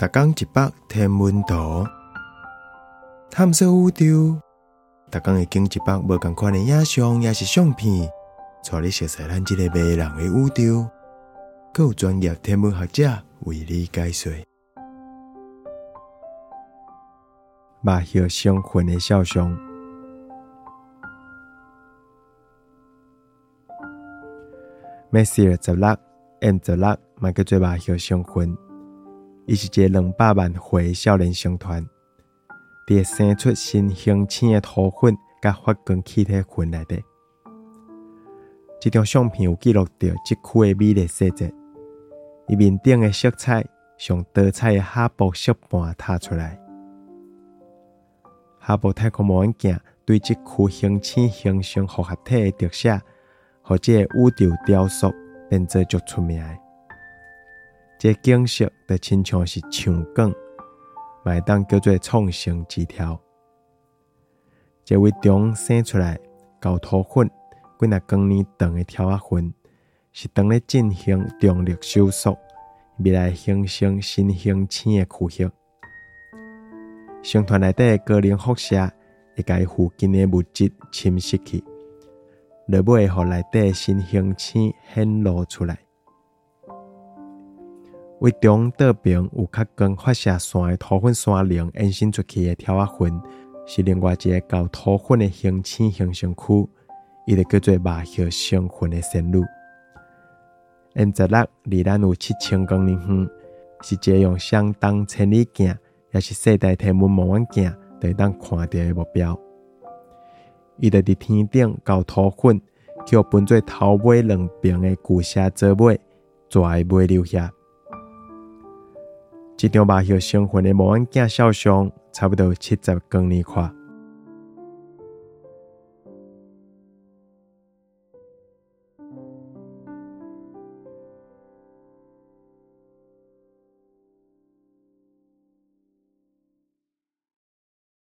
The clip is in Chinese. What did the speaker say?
逐工一百天文图，探索宇宙。逐工会经一百无共款的影像，也是相片，带你熟悉咱即个迷人的宇宙。更有专业天文学者为你解说。目叶相混的肖像，Messier 十六，M 十六，嘛叫做目叶相混。伊是一个两百万岁少年星团，伫生出新星星的土粉甲发光气体群内底。这张相片有记录着即区的美丽细节，伊面顶的色彩像多彩的哈勃色斑透出来。哈勃太空望远镜对即区星星形成复合体的特色，和这宇宙雕塑变做足出名。这景色就亲像是唱梗，麦当叫做创生枝条。这位中生出来高土粉，几若光年长的条仔粉，是当咧进行重力收缩，未来形成新星星的躯壳。星团内底的高能辐射会甲伊附近的物质侵蚀去，落尾会互内底新星星显露出来。为中倒边有较光发射线的土粉山岭延伸出去的条仔粉，是另外一个高土粉的形星形成区，伊就叫做麻叶星云的线路。N 十六离咱有七千光年远，是一个用相当千里镜，也是世代天文望远镜，会当看到的目标。伊就伫天顶高土粉，叫分做头尾两边的巨蟹座尾，抓尾留下。这张马叶星云的模样镜照相，差不多七十光年宽。